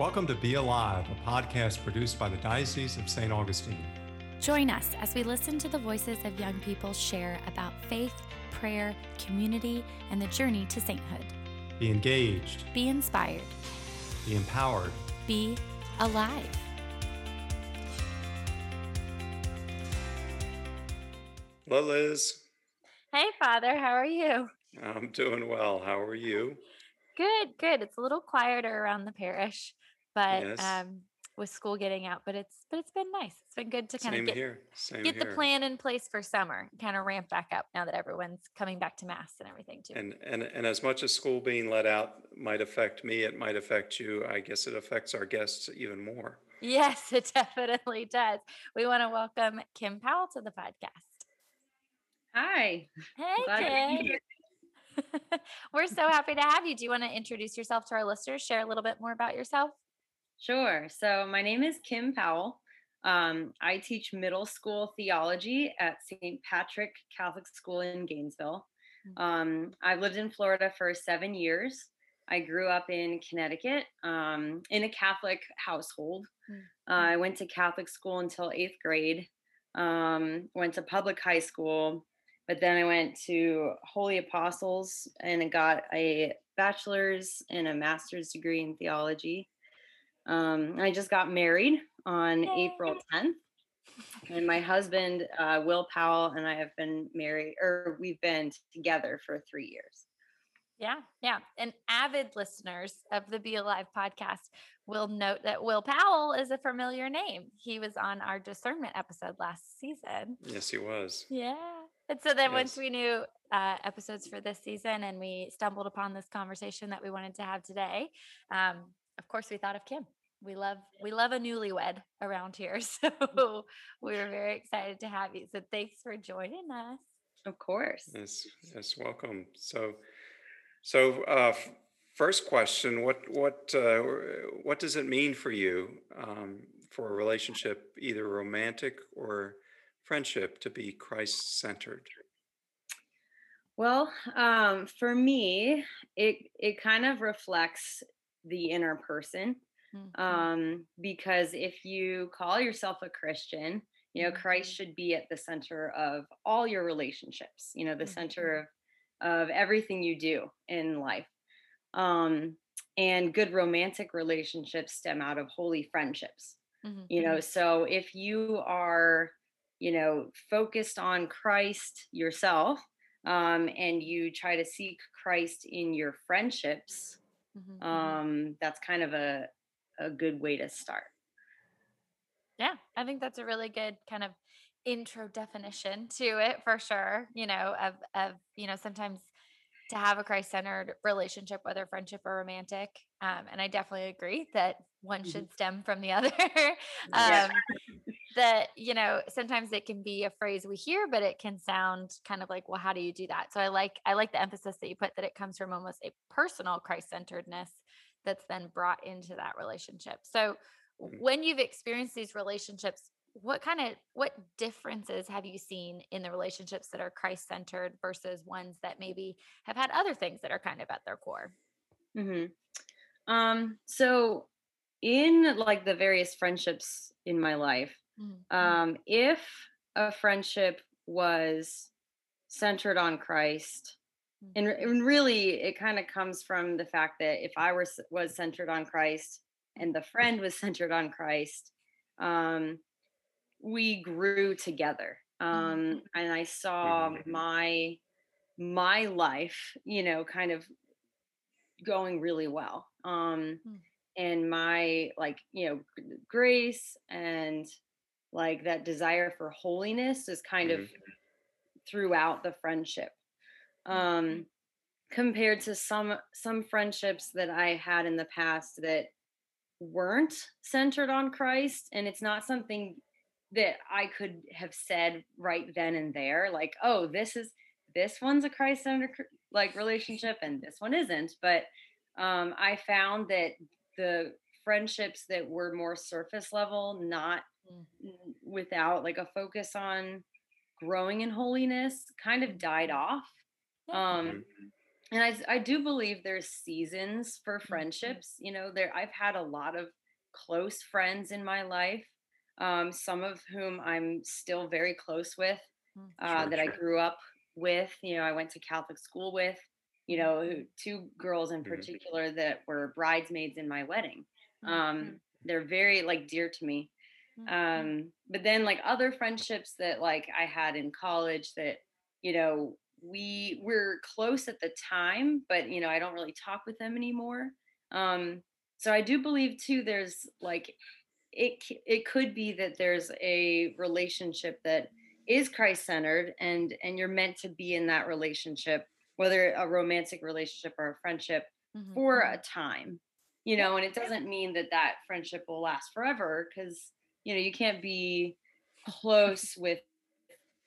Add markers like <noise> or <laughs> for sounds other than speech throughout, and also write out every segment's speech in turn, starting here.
Welcome to Be Alive, a podcast produced by the Diocese of St. Augustine. Join us as we listen to the voices of young people share about faith, prayer, community, and the journey to sainthood. Be engaged, Be inspired. be empowered. Be alive. Hello, Liz. Hey, Father, how are you? I'm doing well. How are you? Good, good. It's a little quieter around the parish, but Yes. um, with school getting out, but it's but it's been nice. It's been good to kind Same of get here. Same get here. the plan in place for summer, kind of ramp back up now that everyone's coming back to mass and everything too. And, and and as much as school being let out might affect me, it might affect you. I guess it affects our guests even more. yes, <laughs> it definitely does. We want to welcome Kim Powell to the podcast. Hi. Hey, Glad Kim. <laughs> We're so happy to have you. Do you want to introduce yourself to our listeners? Share a little bit more about yourself? Sure. So my name is Kim Powell. Um, I teach middle school theology at St. Patrick Catholic School in Gainesville. Mm. Um, I've lived in Florida for seven years. I grew up in Connecticut um, in a Catholic household. Mm. Uh, I went to Catholic school until eighth grade. Um, went to public high school, but then I went to Holy Apostles and got a bachelor's and a master's degree in theology. Um, I just got married on April 10th. And my husband, uh, Will Powell, and I have been married, or we've been together for three years. Yeah, yeah. And avid listeners of the Be Alive podcast will note that Will Powell is a familiar name. He was on our discernment episode last season. Yes, he was. Yeah. And so then once we knew uh, episodes for this season and we stumbled upon this conversation that we wanted to have today, um, of course we thought of Kim. We love we love a newlywed around here. <laughs> So we were very excited to have you. So thanks for joining us. Of course. Yes, yes, welcome. So, so uh, first question: What what uh, what does it mean for you um, for a relationship, either romantic or friendship, to be Christ-centered? Well, um, for me, it it kind of reflects the inner person. Mhm. Um, because if you call yourself a Christian, you know, Christ Mhm. should be at the center of all your relationships, you know, the Mhm. center of of everything you do in life. Um, and good romantic relationships stem out of holy friendships Mhm. you know so if you are you know focused on christ yourself um, and you try to seek christ in your friendships Mhm. Mhm. um, that's kind of a a good way to start Yeah, I think that's a really good kind of intro definition to it for sure. You know, of of you know sometimes to have a Christ centered relationship, whether friendship or romantic. Um, and I definitely agree that one Mhm. should stem from the other. <laughs> Um, that you know sometimes it can be a phrase we hear, but it can sound kind of like, well, how do you do that? So I like I like the emphasis that you put that it comes from almost a personal Christ centeredness that's then brought into that relationship. So Mm. when you've experienced these relationships what kind of what differences have you seen in the relationships that are christ centered versus ones that maybe have had other things that are kind of at their core hmm um so in like the various friendships in my life Mhm. um if a friendship was centered on christ Mhm. and, and really it kind of comes from the fact that if i were was centered on christ and the friend was centered on christ um we grew together um and i saw my my life you know kind of going really well um Mm. and my like you know grace and like that desire for holiness is kind of throughout the friendship um compared to some some friendships that i had in the past that weren't centered on christ and it's not something that i could have said right then and there like oh this is this one's a christ centered like relationship and this one isn't but um i found that the friendships that were more surface level not Mm. n- without like a focus on growing in holiness kind of died off um and I, I do believe there's seasons for Mhm. friendships you know there i've had a lot of close friends in my life um, some of whom i'm still very close with Mm. uh, Sure, that i grew up with you know i went to catholic school with you know two girls in Mhm. particular that were bridesmaids in my wedding um, they're very like dear to me. Um but then like other friendships that like i had in college that you know we were close at the time but you know i don't really talk with them anymore um so i do believe too there's like it it could be that there's a relationship that is christ centered and and you're meant to be in that relationship whether a romantic relationship or a friendship Mhm. for Mhm. a time you know and it doesn't mean that that friendship will last forever because you know you can't be close with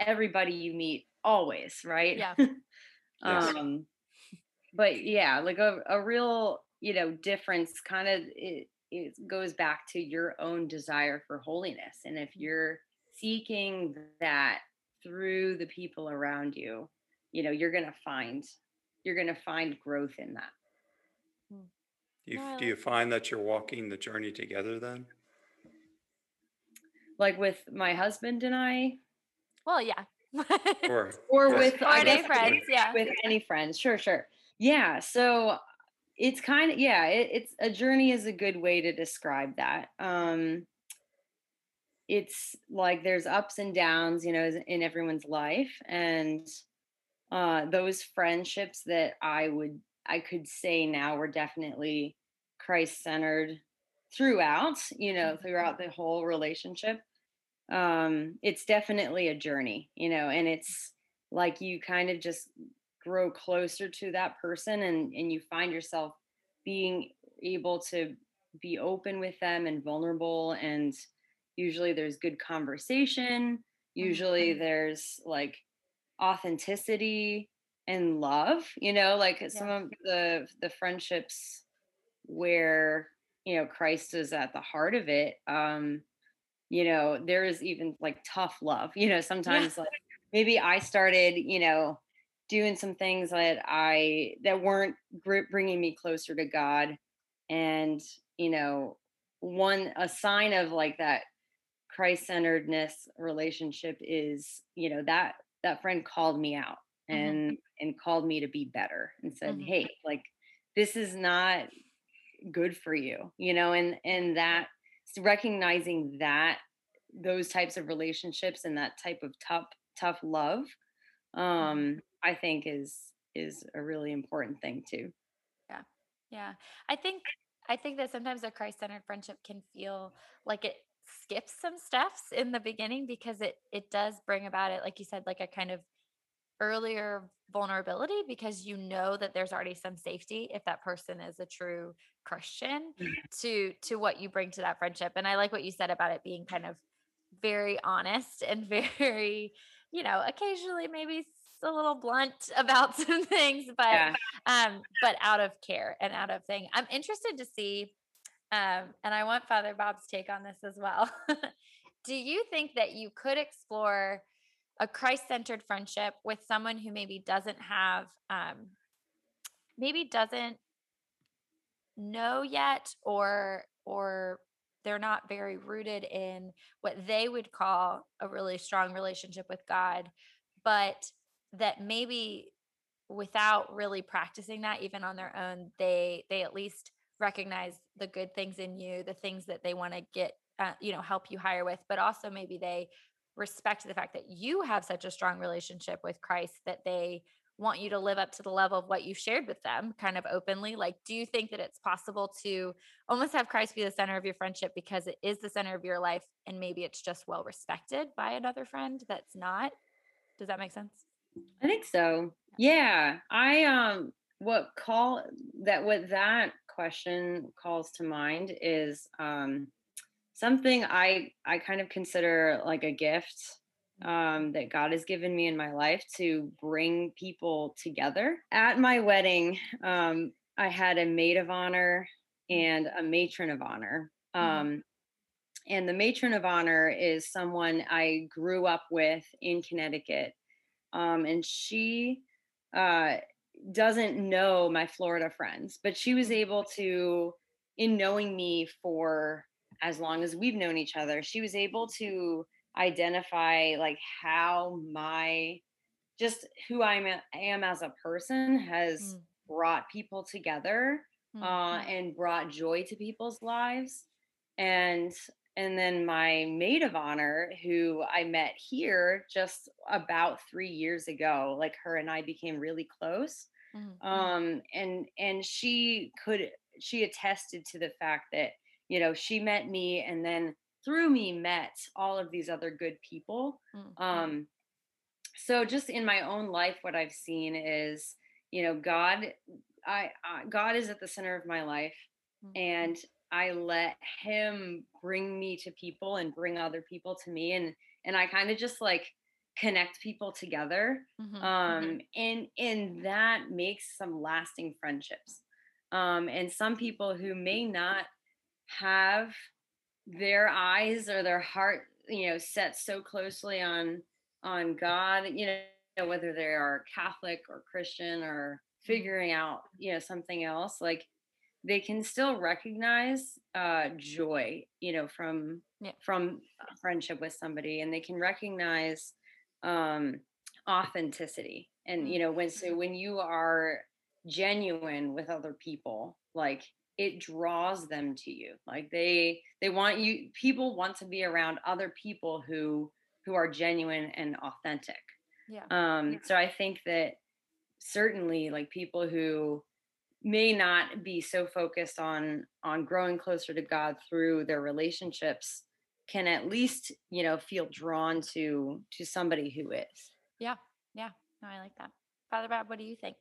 everybody you meet always right Yeah. <laughs> Yes. um but yeah like a, a real you know difference kind of it, it goes back to your own desire for holiness and if you're seeking that through the people around you you know you're gonna find you're gonna find growth in that Do you, do you find that you're walking the journey together then? Like with my husband and i Well, yeah. Or <laughs> or Yes. with or I any guess friends, yeah. with any friends sure sure yeah so it's kind of yeah it, it's a journey is a good way to describe that um it's like there's ups and downs you know in everyone's life and uh those friendships that i would i could say now were definitely christ centered throughout you know throughout the whole relationship um it's definitely a journey you know and it's like you kind of just grow closer to that person and and you find yourself being able to be open with them and vulnerable and usually there's good conversation usually Mhm. there's like authenticity and love you know like some of the the friendships where you know christ is at the heart of it um you know there is even like tough love you know Yeah. sometimes like maybe i started you know doing some things that i that weren't bringing me closer to god and you know one a sign of like that christ-centeredness relationship is you know that that friend called me out Mhm. and and called me to be better and said Mhm. hey like this is not good for you you know and and that recognizing that those types of relationships and that type of tough tough love Mhm. um i think is is a really important thing too Yeah. Yeah. I think I think that sometimes a Christ-centered friendship can feel like it skips some steps in the beginning because it it does bring about it like you said like a kind of earlier vulnerability because you know that there's already some safety if that person is a true Christian to to what you bring to that friendship. And I like what you said about it being kind of very honest and <laughs> very, you know, occasionally maybe a little blunt <laughs> about some things, but yeah um, but out of care and out of thing. I'm interested to see, um, and I want Father Bob's take on this as well. <laughs> Do you think that you could explore a Christ-centered friendship with someone who maybe doesn't have, um, maybe doesn't know yet, or or they're not very rooted in what they would call a really strong relationship with God, but that maybe without really practicing that even on their own they they at least recognize the good things in you the things that they want to get uh, you know help you higher with but also maybe they respect the fact that you have such a strong relationship with christ that they want you to live up to the level of what you've shared with them kind of openly like do you think that it's possible to almost have christ be the center of your friendship because it is the center of your life and maybe it's just well respected by another friend that's not does that make sense I think so. Yeah. I um what call that what that question calls to mind is um something I I kind of consider like a gift um that God has given me in my life to bring people together. At my wedding, um I had a maid of honor and a matron of honor. Mhm. Um and the matron of honor is someone I grew up with in Connecticut um, and she uh, doesn't know my Florida friends, but she was able to, in knowing me for as long as we've known each other, she was able to identify like how my just who I'm a, am as a person has mm. brought people together mm. uh, and brought joy to people's lives. And and then my maid of honor, who I met here just about three years ago, like her and I became really close. Mm-hmm. Um, and and she could she attested to the fact that you know she met me and then through me met all of these other good people. Mm-hmm. Um, so just in my own life, what I've seen is you know God, I, I God is at the center of my life, mm-hmm. and I let him bring me to people and bring other people to me and and I kind of just like connect people together mm-hmm, mm-hmm. um and and that makes some lasting friendships um and some people who may not have their eyes or their heart you know set so closely on on God you know whether they are Catholic or Christian or mm-hmm. figuring out you know something else like they can still recognize uh, joy, you know, from yeah. from friendship with somebody, and they can recognize um, authenticity. And you know, when so when you are genuine with other people, like it draws them to you. Like they they want you. People want to be around other people who who are genuine and authentic. Yeah. Um. Yeah. So I think that certainly, like people who may not be so focused on on growing closer to god through their relationships can at least you know feel drawn to to somebody who is yeah yeah no i like that father bob what do you think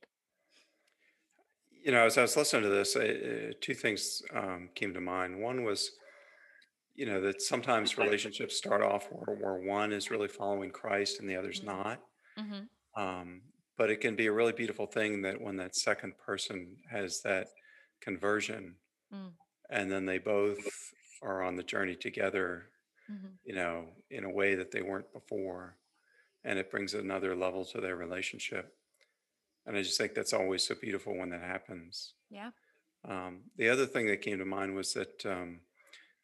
you know as i was listening to this uh, two things um, came to mind one was you know that sometimes relationships start off where, where one is really following christ and the other's mm-hmm. not mm-hmm. um, but it can be a really beautiful thing that when that second person has that conversion mm. and then they both are on the journey together mm-hmm. you know in a way that they weren't before and it brings another level to their relationship and i just think that's always so beautiful when that happens yeah um, the other thing that came to mind was that um,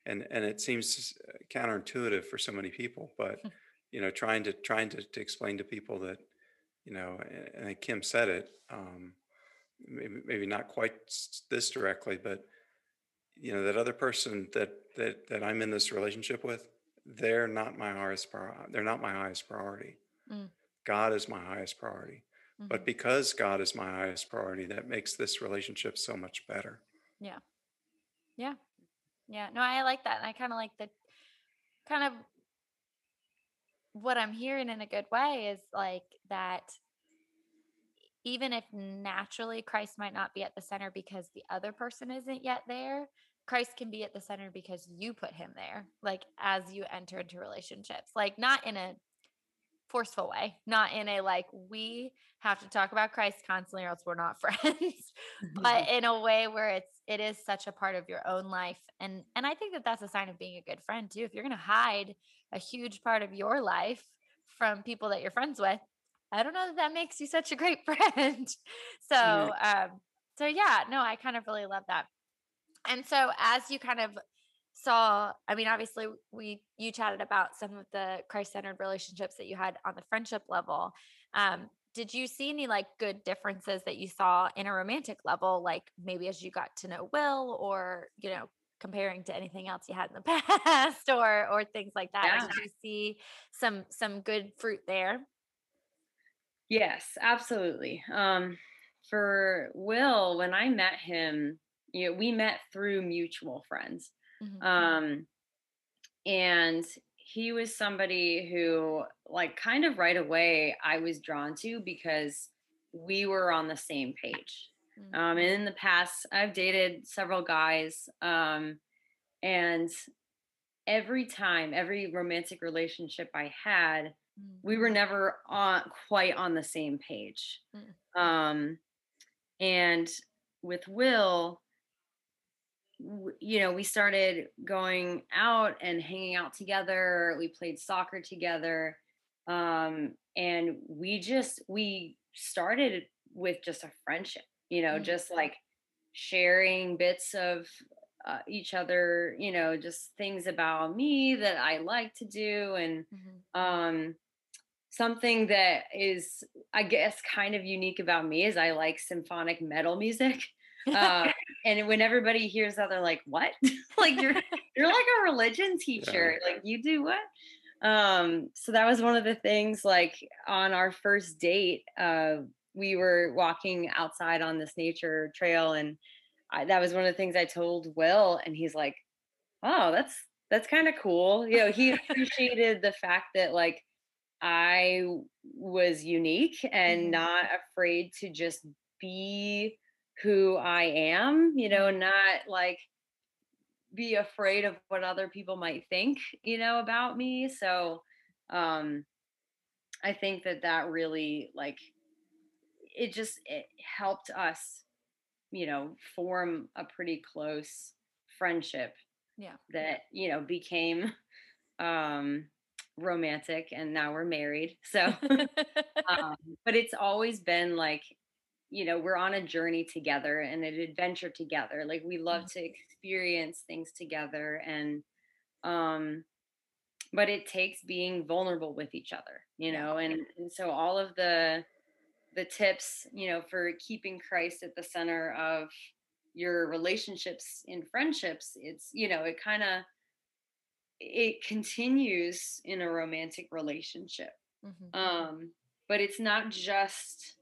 and and it seems counterintuitive for so many people but <laughs> you know trying to trying to, to explain to people that you know, and Kim said it, um, maybe, maybe not quite this directly, but you know, that other person that that that I'm in this relationship with, they're not my highest priority. They're not my highest priority. Mm. God is my highest priority. Mm-hmm. But because God is my highest priority, that makes this relationship so much better. Yeah. Yeah. Yeah. No, I like that. And I kind of like the kind of what I'm hearing in a good way is like that even if naturally Christ might not be at the center because the other person isn't yet there, Christ can be at the center because you put him there, like as you enter into relationships, like not in a forceful way, not in a like, we have to talk about Christ constantly or else we're not <laughs> friends, but in a way where it's, it is such a part of your own life. And, and I think that that's a sign of being a good friend too. If you're going to hide a huge part of your life from people that you're friends with, I don't know that that makes you such a great <laughs> friend. so, um, so yeah, no, I kind of really love that. And so as you kind of saw, I mean, obviously we, you chatted about some of the Christ-centered relationships that you had on the friendship level. Um, did you see any like good differences that you saw in a romantic level, like maybe as you got to know Will or, you know, comparing to anything else you had in the <laughs> past or or things like that yeah. did you see some some good fruit there yes absolutely um for will when i met him you know we met through mutual friends mm-hmm. um and he was somebody who like kind of right away i was drawn to because we were on the same page Mm-hmm. Um, and in the past, I've dated several guys, um, and every time, every romantic relationship I had, mm-hmm. we were never on quite on the same page. Mm-hmm. Um, and with Will, you know, we started going out and hanging out together. We played soccer together. Um, and we just, we started with just a friendship, you know, Mhm. just like sharing bits of uh, each other, you know, just things about me that I like to do and Mhm. um something that is I guess kind of unique about me is I like symphonic metal music. <laughs> Um <laughs> and when everybody hears that they're like, "What?" <laughs> like you're <laughs> you're like a religion teacher. Like you do what? Um so that was one of the things like on our first date uh we were walking outside on this nature trail and I, that was one of the things I told Will and he's like, "Oh, that's that's kind of cool." You know, he appreciated the fact that like I was unique and Mhm. not afraid to just be who I am, you know, not like be afraid of what other people might think, you know, about me. So, um I think that that really like it just it helped us, you know, form a pretty close friendship Yeah. that, you know, became um romantic and now we're married. So, <laughs> um, but it's always been like you know we're on a journey together and an adventure together like we love to experience things together and um but it takes being vulnerable with each other you know and, and so all of the the tips you know for keeping christ at the center of your relationships in friendships it's you know it kind of it continues in a romantic relationship. Mhm. um but it's not just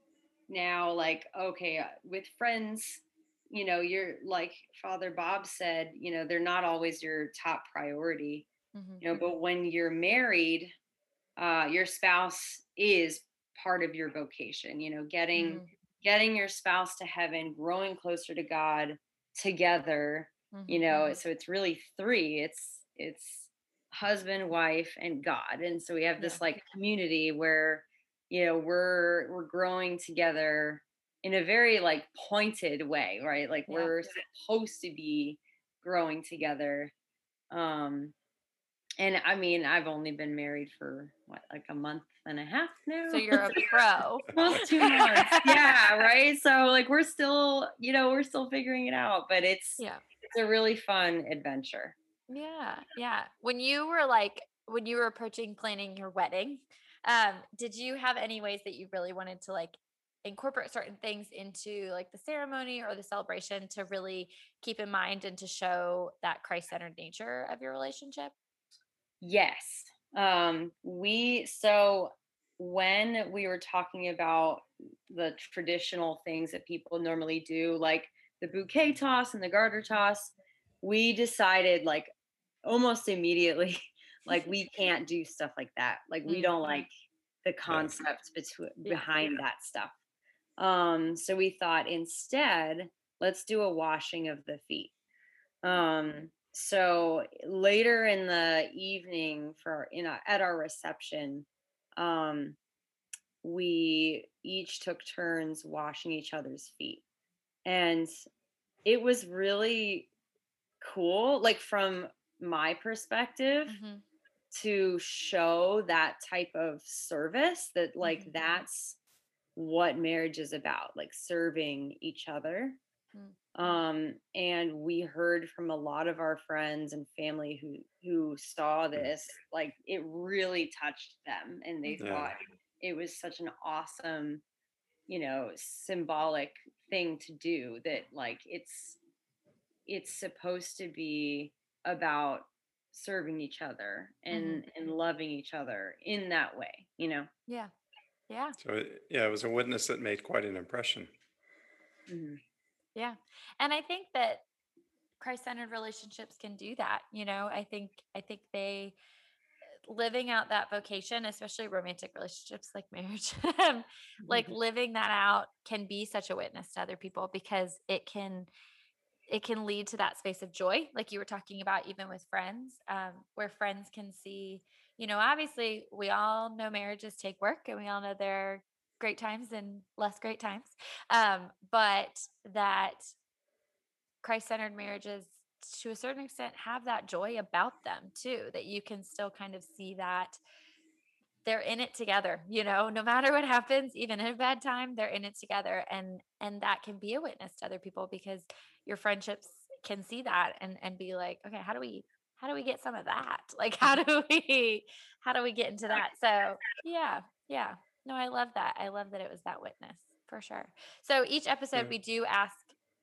now like okay uh, with friends you know you're like father bob said you know they're not always your top priority Mhm. you know but when you're married uh your spouse is part of your vocation you know getting Mhm. getting your spouse to heaven growing closer to god together you Mhm. know so it's really three it's it's husband wife and god and so we have this Yeah. like community where you know we're we're growing together in a very like pointed way right like Yeah. we're supposed to be growing together um and i mean i've only been married for what like a month and a half now So you're a pro. <laughs> almost two months yeah right so like we're still you know we're still figuring it out but it's Yeah. it's a really fun adventure Yeah. Yeah. When you were like when you were approaching planning your wedding, um, did you have any ways that you really wanted to like incorporate certain things into like the ceremony or the celebration to really keep in mind and to show that Christ-centered nature of your relationship? Yes. Um, we so when we were talking about the traditional things that people normally do, like the bouquet toss and the garter toss, we decided like almost immediately, <laughs> like <laughs> we can't do stuff like that. Like we don't like the concept between behind that stuff. Um, so we thought instead, let's do a washing of the feet. Um, so later in the evening for in a, at our reception, um, we each took turns washing each other's feet, and it was really cool. Like from my perspective, Mhm. To show that type of service that like Mhm. that's what marriage is about like serving each other Mm. um and we heard from a lot of our friends and family who who saw this like it really touched them and they Yeah. thought it was such an awesome you know symbolic thing to do that like it's it's supposed to be about serving each other and and loving each other in that way you know Yeah. Yeah. So yeah, it was a witness that made quite an impression. Mhm. Yeah. And I think that Christ-centered relationships can do that, you know. I think I think they living out that vocation, especially romantic relationships like marriage, <laughs> like living that out can be such a witness to other people because it can it can lead to that space of joy like you were talking about even with friends um, where friends can see you know obviously we all know marriages take work and we all know there are great times and less great times um, but that christ-centered marriages to a certain extent have that joy about them too that you can still kind of see that they're in it together you know no matter what happens even in a bad time they're in it together and and that can be a witness to other people because your friendships can see that and and be like okay how do we how do we get some of that? <laughs> Like how do we how do we get into that? So yeah yeah. No i love that. I love that it was that witness for sure. So each episode we do ask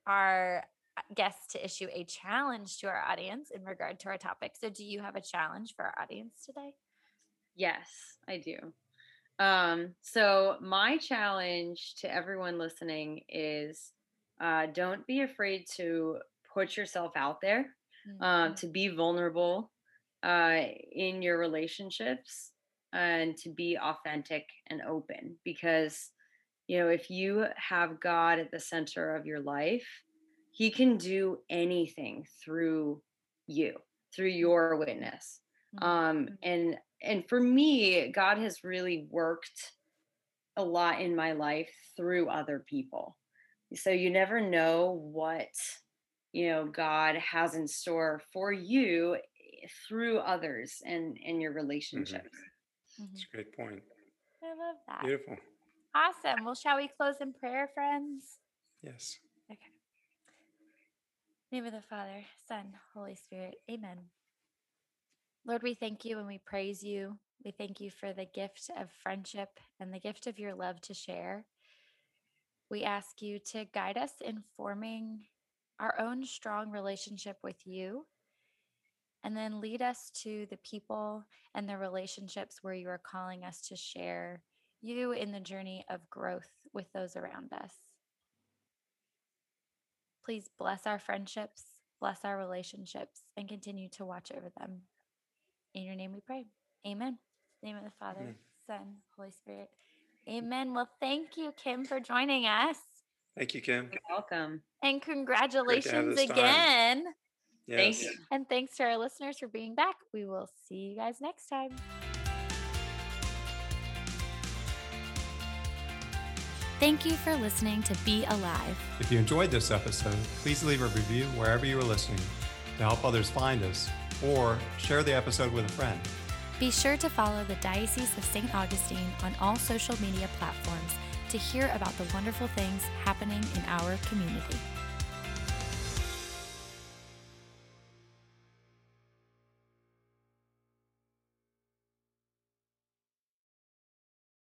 our uh, guests to issue a challenge to our audience in regard to our topic. So do you have a challenge for our audience today? Yes, I do. Um, so my challenge to everyone listening is uh, don't be afraid to put yourself out there, uh, Mhm. to be vulnerable uh, in your relationships, and to be authentic and open. Because you know, if you have God at the center of your life, He can do anything through you, through your witness Mhm. um and and for me god has really worked a lot in my life through other people so you never know what you know god has in store for you eh, through others and and your relationships Mhm. That's a great point. I love that. Beautiful. Awesome. Well, shall we close in prayer, friends? Yes. Okay. name of the Father, Son, Holy Spirit. Amen. Lord, we thank you and we praise you. We thank you for the gift of friendship and the gift of your love to share. We ask you to guide us in forming our own strong relationship with you and then lead us to the people and the relationships where you are calling us to share you in the journey of growth with those around us. Please bless our friendships, bless our relationships, and continue to watch over them. In your name we pray. Amen. In the name of the Father, Amen. Son, Holy Spirit. Amen. Well, thank you, Kim, for joining us. Thank you, Kim. You're welcome And congratulations again. Yes. thank you And thanks to our listeners for being back. We will see you guys next time. Thank you for listening to Be Alive. If you enjoyed this episode, please leave a review wherever you are listening to help others find us, or share the episode with a friend. Be sure to follow the Diocese of St. Augustine on all social media platforms to hear about the wonderful things happening in our community.